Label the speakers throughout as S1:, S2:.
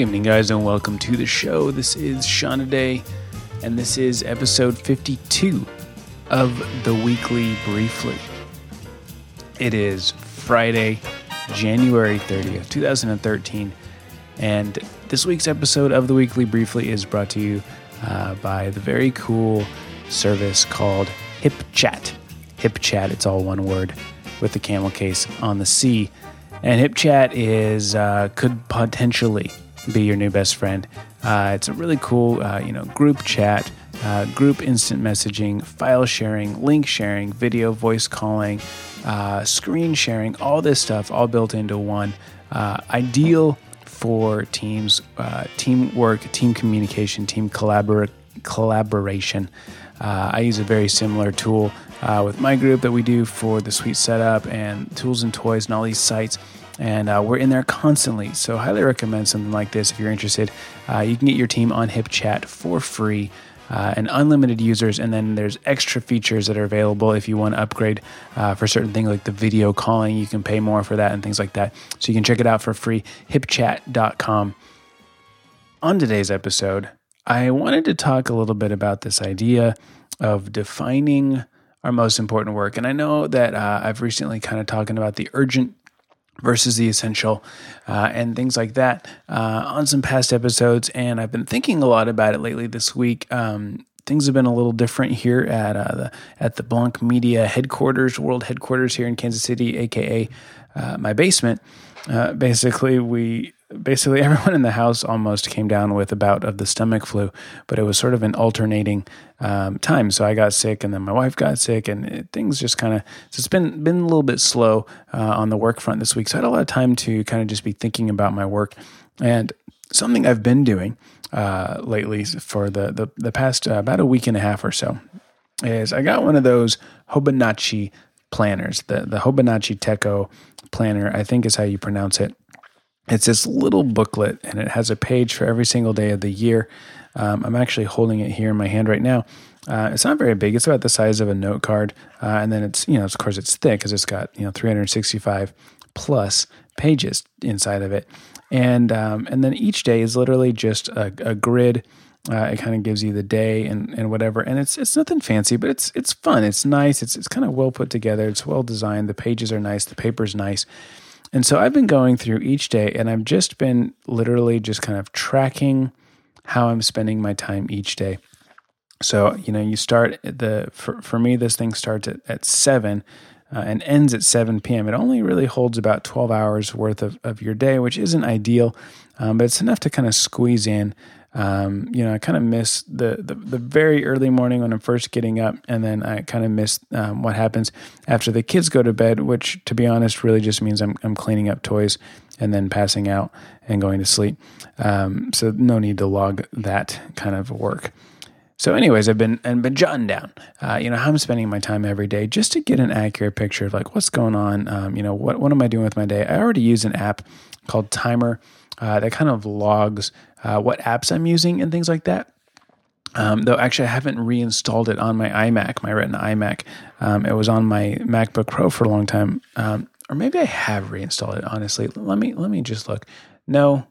S1: Good evening, guys, and welcome to the show. This is Shauna Day, and this is episode 52 of the weekly briefly. It is Friday, January 30th, 2013, and this week's episode of the weekly briefly is brought to you uh, by the very cool service called HipChat. HipChat, it's all one word with the camel case on the C. And HipChat is uh, could potentially be your new best friend. Uh, it's a really cool, uh, you know, group chat, uh, group instant messaging, file sharing, link sharing, video, voice calling, uh, screen sharing, all this stuff, all built into one. Uh, ideal for teams, teamwork, team communication, team collabor- collaboration. I use a very similar tool uh, with my group that we do for the Sweet Setup and tools and toys and all these sites. And uh, we're in there constantly. So, highly recommend something like this if you're interested. Uh, you can get your team on HipChat for free. Uh, and unlimited users, and then there's extra features that are available if you want to upgrade uh, for certain things like the video calling. You can pay more for that and things like that. So you can check it out for free. Hipchat.com. On today's episode, I wanted to talk a little bit about this idea of defining our most important work. And I know that uh, I've recently kind of talking about the urgent versus the essential uh, and things like that uh, on some past episodes. And I've been thinking a lot about it lately this week. Um, things have been a little different here at uh, the at the Blanc Media headquarters, world headquarters here in Kansas City, aka uh, my basement. Uh, basically, we basically everyone in the house almost came down with a bout of the stomach flu, but it was sort of an alternating um, time. So I got sick, and then my wife got sick, and it, things just kind of. So it's been been a little bit slow uh, on the work front this week. So I had a lot of time to kind of just be thinking about my work, and something I've been doing uh, lately for the the, the past uh, about a week and a half or so is I got one of those Hobonichi planners, the the Hobonichi Techo planner, I think is how you pronounce it. It's this little booklet and it has a page for every single day of the year. Um, I'm actually holding it here in my hand right now. Uh, it's not very big. It's about the size of a note card, uh, and then it's you know of course it's thick because it's got you know 365 plus pages inside of it, and um, and then each day is literally just a, a grid. Uh, it kind of gives you the day and, and whatever, and it's it's nothing fancy, but it's it's fun. It's nice. It's it's kind of well put together. It's well designed. The pages are nice. The paper's nice. And so I've been going through each day and I've just been literally just kind of tracking how I'm spending my time each day. So, you know, you start the, for, for me, this thing starts at, at seven uh, and ends at 7 p.m. It only really holds about 12 hours worth of, of your day, which isn't ideal, um, but it's enough to kind of squeeze in um, you know, I kind of miss the, the, the very early morning when I'm first getting up, and then I kind of miss um, what happens after the kids go to bed, which, to be honest, really just means I'm I'm cleaning up toys and then passing out and going to sleep. Um, so no need to log that kind of work. So, anyways, I've been and been jotting down, uh, you know, how I'm spending my time every day, just to get an accurate picture of like what's going on. Um, you know, what what am I doing with my day? I already use an app called Timer uh, that kind of logs uh, what apps I'm using and things like that. Um, though actually, I haven't reinstalled it on my iMac, my Retina iMac. Um, it was on my MacBook Pro for a long time, um, or maybe I have reinstalled it. Honestly, let me let me just look. No,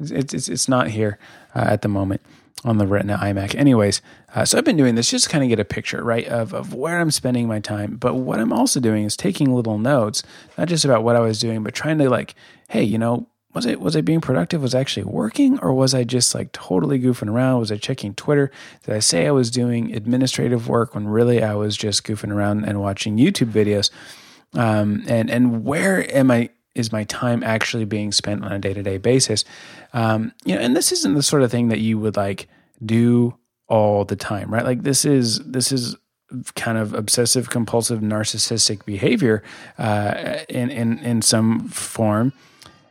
S1: it's it's, it's not here uh, at the moment on the Retina iMac. Anyways, uh, so I've been doing this just to kind of get a picture, right, of, of where I'm spending my time. But what I'm also doing is taking little notes, not just about what I was doing, but trying to like, hey, you know, was it was I being productive? Was I actually working, or was I just like totally goofing around? Was I checking Twitter? Did I say I was doing administrative work when really I was just goofing around and watching YouTube videos? Um, and and where am I? Is my time actually being spent on a day to day basis? Um, you know, and this isn't the sort of thing that you would like do all the time, right? Like this is this is kind of obsessive compulsive narcissistic behavior uh, in in in some form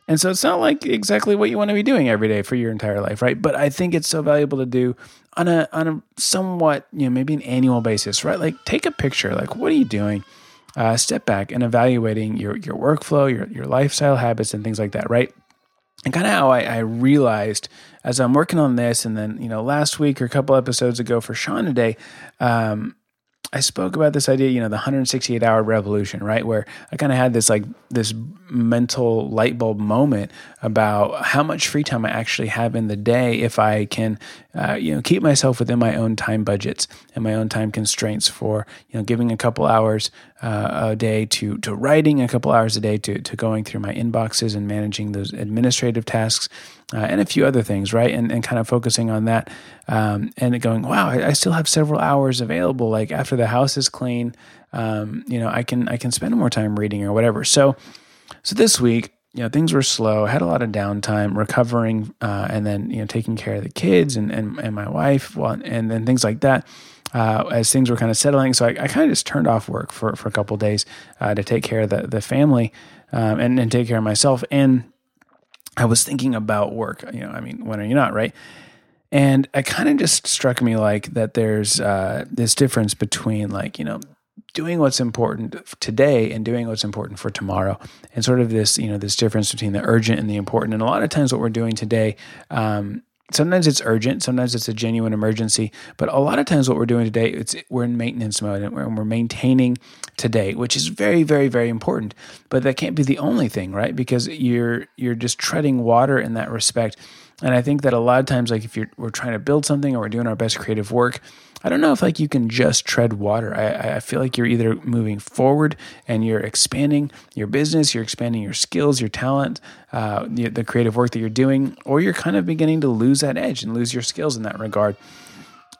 S1: and so it's not like exactly what you want to be doing every day for your entire life, right? But I think it's so valuable to do on a on a somewhat, you know, maybe an annual basis, right? Like take a picture, like what are you doing? Uh, step back and evaluating your your workflow, your your lifestyle habits, and things like that, right? And kind of how I, I, realized as I'm working on this, and then you know last week or a couple episodes ago for Shawn today, um, I spoke about this idea, you know, the 168 hour revolution, right? Where I kind of had this like this mental light bulb moment about how much free time I actually have in the day if I can, uh, you know, keep myself within my own time budgets and my own time constraints for, you know, giving a couple hours uh, a day to to writing, a couple hours a day to to going through my inboxes and managing those administrative tasks uh, and a few other things, right? And, and kind of focusing on that um, and going, wow, I, I, still have several hours available. Like after the house is clean, um, you know, I can I can spend more time reading or whatever. So, so this week, you know, things were slow. I had a lot of downtime, recovering, uh, and then you know, taking care of the kids and and, and my wife, well, and then things like that. Uh, as things were kind of settling, so I, I kind of just turned off work for, for a couple days uh, to take care of the the family um, and and take care of myself and I was thinking about work. You know, I mean, when are you not, right? And it kind of just struck me like that there's uh, this difference between like, you know, doing what's important today and doing what's important for tomorrow and sort of this you know this difference between the urgent and the important and a lot of times what we're doing today um, sometimes it's urgent sometimes it's a genuine emergency but a lot of times what we're doing today it's we're in maintenance mode and we're, and we're maintaining today which is very very very important. But that can't be the only thing right? Because you're you're just treading water in that respect. And i think that a lot of times like if you're we're trying to build something or we're doing our best creative work I don't know if like you can just tread water. I, I feel like you're either moving forward and you're expanding your business, you're expanding your skills, your talent, uh, the, the creative work that you're doing, or you're kind of beginning to lose that edge and lose your skills in that regard.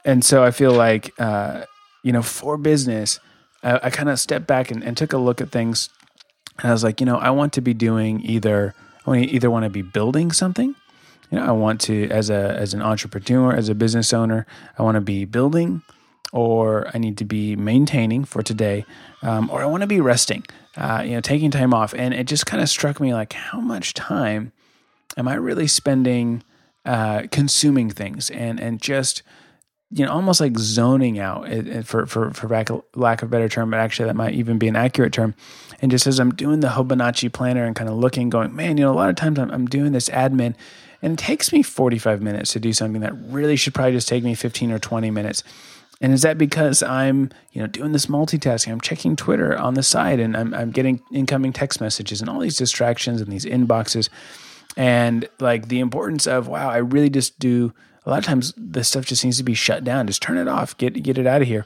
S1: And so I feel like, uh, you know, for business, I, I kind of stepped back and, and took a look at things. And I was like, you know, I want to be doing either, I either want to be building something you know, I want to as a as an entrepreneur, as a business owner, I want to be building, or I need to be maintaining for today, um, or I want to be resting. Uh, you know, taking time off, and it just kind of struck me like, how much time am I really spending uh, consuming things and and just you know almost like zoning out for for for lack of better term, but actually that might even be an accurate term. And just as I'm doing the Hobonichi planner and kind of looking, going, man, you know, a lot of times I'm, I'm doing this admin and it takes me 45 minutes to do something that really should probably just take me 15 or 20 minutes. And is that because I'm, you know, doing this multitasking? I'm checking Twitter on the side and I'm, I'm getting incoming text messages and all these distractions and these inboxes. And like the importance of, wow, I really just do a lot of times this stuff just needs to be shut down. Just turn it off, get get it out of here.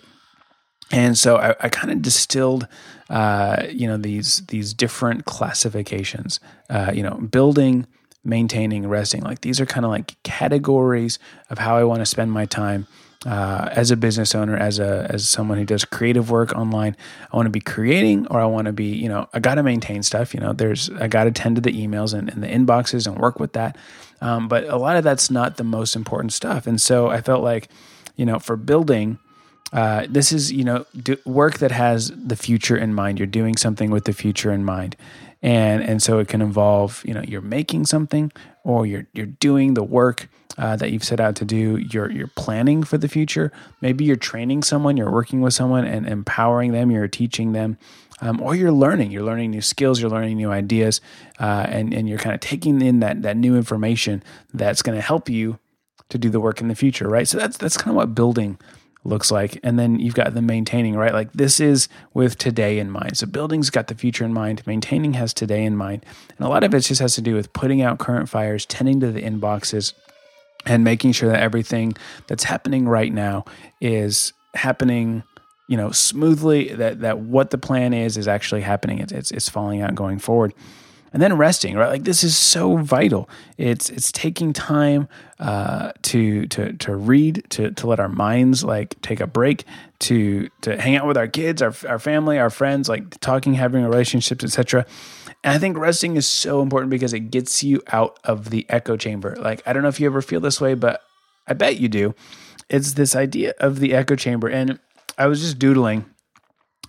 S1: And so I, I kind of distilled, uh, you know, these these different classifications. Uh, you know, building, maintaining, resting. Like these are kind of like categories of how I want to spend my time. Uh, as a business owner, as a as someone who does creative work online, I want to be creating, or I want to be, you know, I got to maintain stuff. You know, there's I got to tend to the emails and, and, the inboxes and work with that. Um, but a lot of that's not the most important stuff. And so I felt like, you know, for building, uh, this is you know work that has the future in mind. You're doing something with the future in mind, and and so it can involve you know you're making something or you're you're doing the work uh, that you've set out to do. You're you're planning for the future. Maybe you're training someone you're working with someone and empowering them you're teaching them um, or you're learning. You're learning new skills you're learning new ideas uh, and and you're kind of taking in that that new information that's going to help you to do the work in the future right? So that's that's kind of what building looks like. And then you've got the maintaining, right? Like this is with today in mind. So building's got the future in mind, maintaining has today in mind. And a lot of it just has to do with putting out current fires, tending to the inboxes, and making sure that everything that's happening right now is happening you know smoothly that that what the plan is is actually happening it's it's, it's falling out going forward and then resting right? Like this is so vital. It's it's taking time uh, to to to read to to let our minds like take a break to to hang out with our kids our, our family our friends like talking having relationships etc and i think resting is so important because it gets you out of the echo chamber. Like i don't know if you ever feel this way but i bet you do. It's this idea of the echo chamber. And i was just doodling.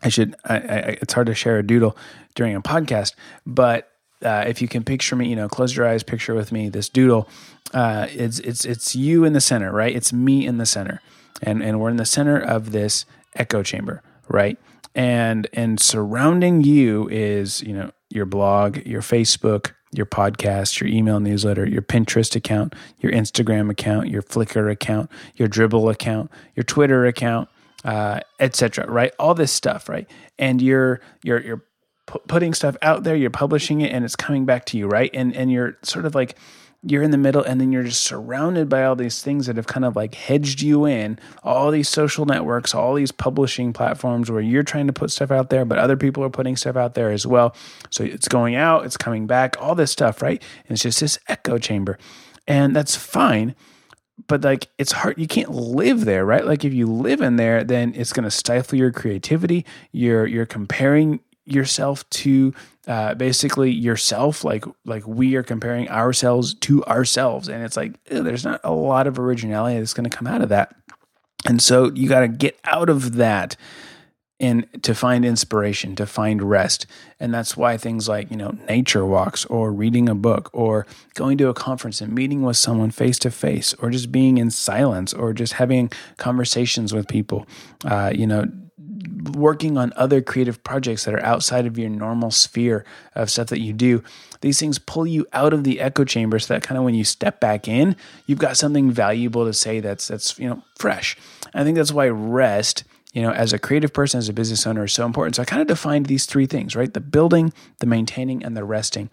S1: I should. I, I, it's hard to share a doodle during a podcast, but uh, if you can picture me, you know, close your eyes, picture with me this doodle. Uh, it's it's it's you in the center, right? It's me in the center, and and we're in the center of this echo chamber, right? And and surrounding you is you know your blog, your Facebook, your podcast, your email newsletter, your Pinterest account, your Instagram account, your Flickr account, your Dribbble account, your Twitter account, uh, etc. Right, all this stuff, right, and you're you're you're putting stuff out there, you're publishing it, and it's coming back to you, right, and and you're sort of like you're in the middle and then you're just surrounded by all these things that have kind of like hedged you in all these social networks all these publishing platforms where you're trying to put stuff out there but other people are putting stuff out there as well. So it's going out it's coming back all this stuff right? And it's just this echo chamber. And that's fine but like it's hard you can't live there right? Like if you live in there then it's going to stifle your creativity. You're you're comparing yourself to uh, basically yourself like like we are comparing ourselves to ourselves. And it's like ew, there's not a lot of originality that's going to come out of that. And so you got to get out of that and to find inspiration to find rest. And that's why things like you know nature walks or reading a book or going to a conference and meeting with someone face to face or just being in silence or just having conversations with people uh, you know working on other creative projects that are outside of your normal sphere of stuff that you do, these things pull you out of the echo chamber so that kind of when you step back in, you've got something valuable to say that's that's you know fresh. I think that's why rest you know, as a creative person, as a business owner, is so important. So I kind of defined these three things, right? The building, the maintaining, and the resting.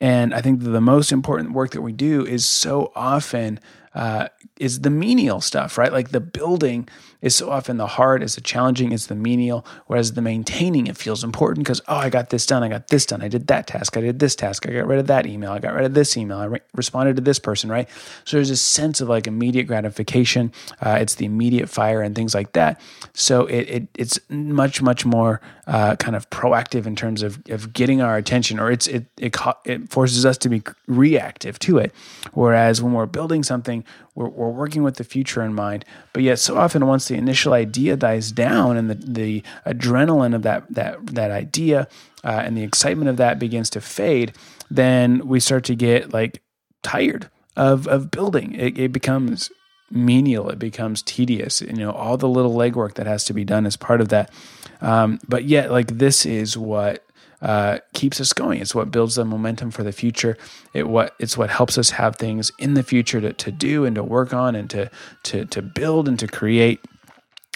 S1: And I think the most important work that we do is so often uh, is the menial stuff, right? Like the building is so often the hard, it's the challenging, it's the menial, whereas the maintaining it feels important because oh, I got this done, I got this done, I did that task, I did this task, I got rid of that email, I got rid of this email, I re- responded to this person, right? So there's a sense of like immediate gratification. Uh, it's the immediate fire and things like that. So it, it it's much much more uh, kind of proactive in terms of of getting our attention, or it's it it it forces us to be reactive to it. Whereas when we're building something we're, we're working with the future in mind. But yet, so often, once the initial idea dies down and the, the adrenaline of that that that idea uh, and the excitement of that begins to fade, then we start to get like tired of of building. It, it becomes menial. It becomes tedious. You know, all the little legwork that has to be done as part of that. Um, but yet, like this is what uh, keeps us going. It's what builds the momentum for the future. It what it's what helps us have things in the future to, to do and to work on and to to to build and to create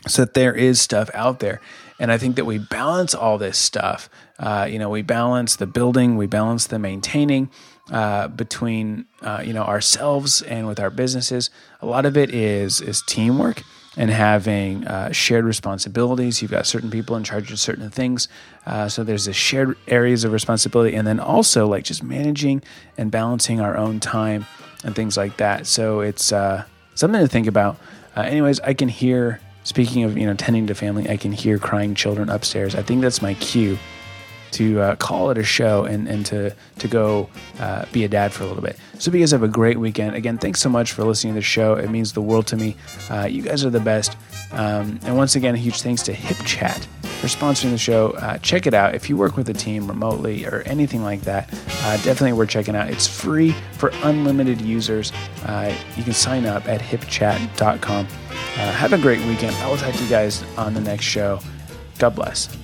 S1: so that there is stuff out there. And I think that we balance all this stuff. Uh, you know, we balance the building, we balance the maintaining uh, between uh, you know ourselves and with our businesses. A lot of it is is teamwork and having uh, shared responsibilities. You've got certain people in charge of certain things. Uh, so there's the shared areas of responsibility. And then also like just managing and balancing our own time and things like that. So it's uh, something to think about. Uh, anyways, I can hear, speaking of, you know, tending to family, I can hear crying children upstairs. I think that's my cue to uh, call it a show and, and to, to go uh, be a dad for a little bit. So, you guys have a great weekend. Again, thanks so much for listening to the show. It means the world to me. Uh, you guys are the best. Um, and once again, a huge thanks to HipChat for sponsoring the show. Uh, check it out. If you work with a team remotely or anything like that, uh, definitely worth checking out. It's free for unlimited users. Uh, you can sign up at hipchat.com. have a great weekend. I will talk to you guys on the next show. God bless.